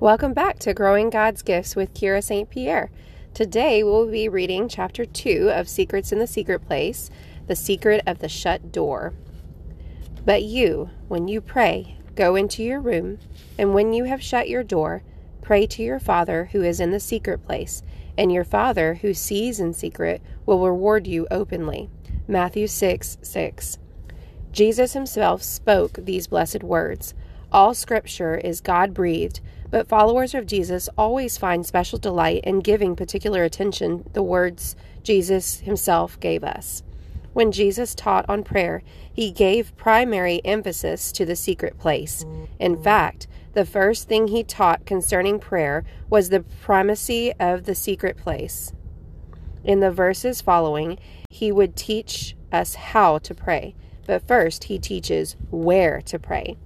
Welcome back to Growing God's Gifts with Kira St. Pierre. Today we'll be reading chapter 2 of Secrets in the Secret Place The Secret of the Shut Door. But you, when you pray, go into your room, and when you have shut your door, pray to your Father who is in the secret place, and your Father who sees in secret will reward you openly. Matthew 6 6. Jesus himself spoke these blessed words. All scripture is God breathed but followers of Jesus always find special delight in giving particular attention the words Jesus himself gave us. When Jesus taught on prayer, he gave primary emphasis to the secret place. In fact, the first thing he taught concerning prayer was the primacy of the secret place. In the verses following, he would teach us how to pray, but first he teaches where to pray.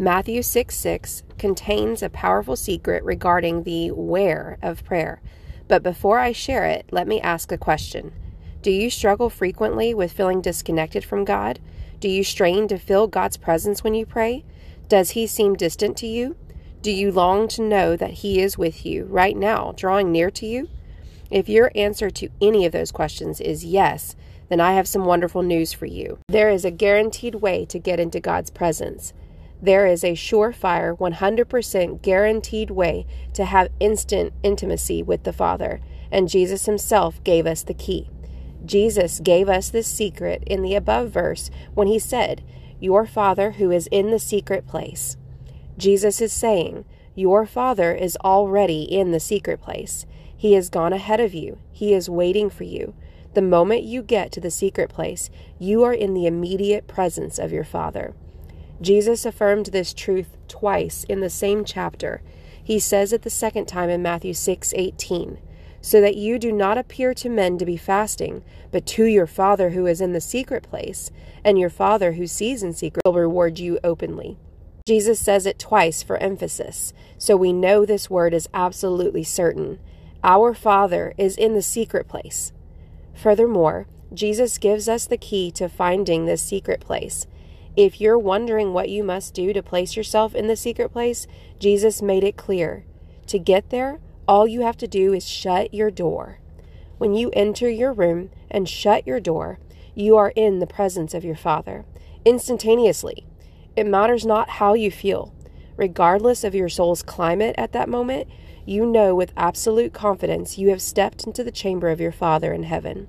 Matthew 6 6 contains a powerful secret regarding the where of prayer. But before I share it, let me ask a question. Do you struggle frequently with feeling disconnected from God? Do you strain to feel God's presence when you pray? Does He seem distant to you? Do you long to know that He is with you right now, drawing near to you? If your answer to any of those questions is yes, then I have some wonderful news for you. There is a guaranteed way to get into God's presence. There is a surefire, 100% guaranteed way to have instant intimacy with the Father, and Jesus Himself gave us the key. Jesus gave us this secret in the above verse when He said, Your Father who is in the secret place. Jesus is saying, Your Father is already in the secret place. He has gone ahead of you, He is waiting for you. The moment you get to the secret place, you are in the immediate presence of your Father. Jesus affirmed this truth twice in the same chapter. He says it the second time in Matthew 6:18, so that you do not appear to men to be fasting, but to your Father who is in the secret place, and your Father who sees in secret will reward you openly. Jesus says it twice for emphasis, so we know this word is absolutely certain. Our Father is in the secret place. Furthermore, Jesus gives us the key to finding this secret place. If you're wondering what you must do to place yourself in the secret place, Jesus made it clear. To get there, all you have to do is shut your door. When you enter your room and shut your door, you are in the presence of your Father instantaneously. It matters not how you feel. Regardless of your soul's climate at that moment, you know with absolute confidence you have stepped into the chamber of your Father in heaven.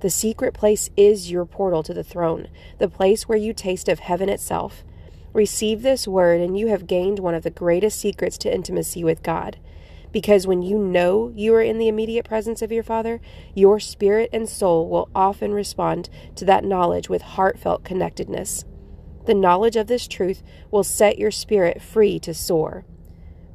The secret place is your portal to the throne, the place where you taste of heaven itself. Receive this word, and you have gained one of the greatest secrets to intimacy with God. Because when you know you are in the immediate presence of your Father, your spirit and soul will often respond to that knowledge with heartfelt connectedness. The knowledge of this truth will set your spirit free to soar.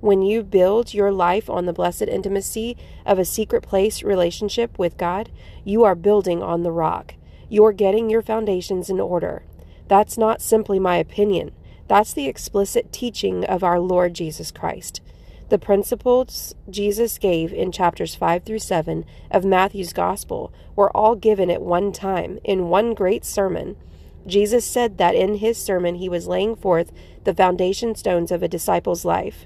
When you build your life on the blessed intimacy of a secret place relationship with God, you are building on the rock. You're getting your foundations in order. That's not simply my opinion. That's the explicit teaching of our Lord Jesus Christ. The principles Jesus gave in chapters 5 through 7 of Matthew's Gospel were all given at one time in one great sermon. Jesus said that in his sermon he was laying forth the foundation stones of a disciple's life.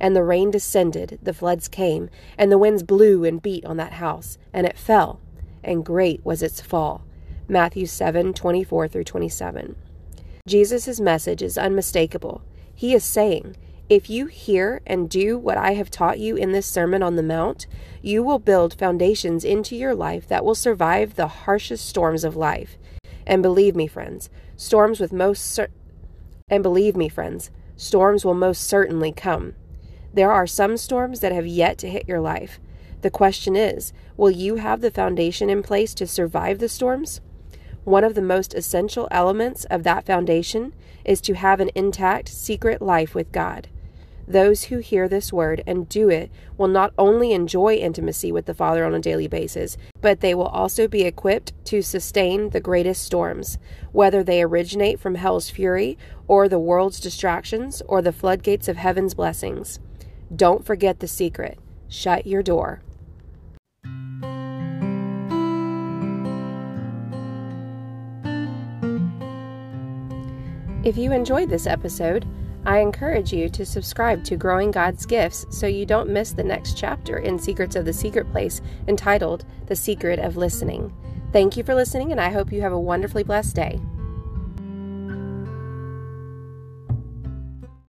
And the rain descended, the floods came, and the winds blew and beat on that house, and it fell, and great was its fall. Matthew 7 24 through 27. Jesus' message is unmistakable. He is saying, If you hear and do what I have taught you in this Sermon on the Mount, you will build foundations into your life that will survive the harshest storms of life. And believe me, friends, storms with most cer- and believe me, friends, storms will most certainly come. There are some storms that have yet to hit your life. The question is will you have the foundation in place to survive the storms? One of the most essential elements of that foundation is to have an intact, secret life with God. Those who hear this word and do it will not only enjoy intimacy with the Father on a daily basis, but they will also be equipped to sustain the greatest storms, whether they originate from hell's fury, or the world's distractions, or the floodgates of heaven's blessings. Don't forget the secret shut your door. If you enjoyed this episode, I encourage you to subscribe to Growing God's Gifts so you don't miss the next chapter in Secrets of the Secret Place entitled The Secret of Listening. Thank you for listening, and I hope you have a wonderfully blessed day.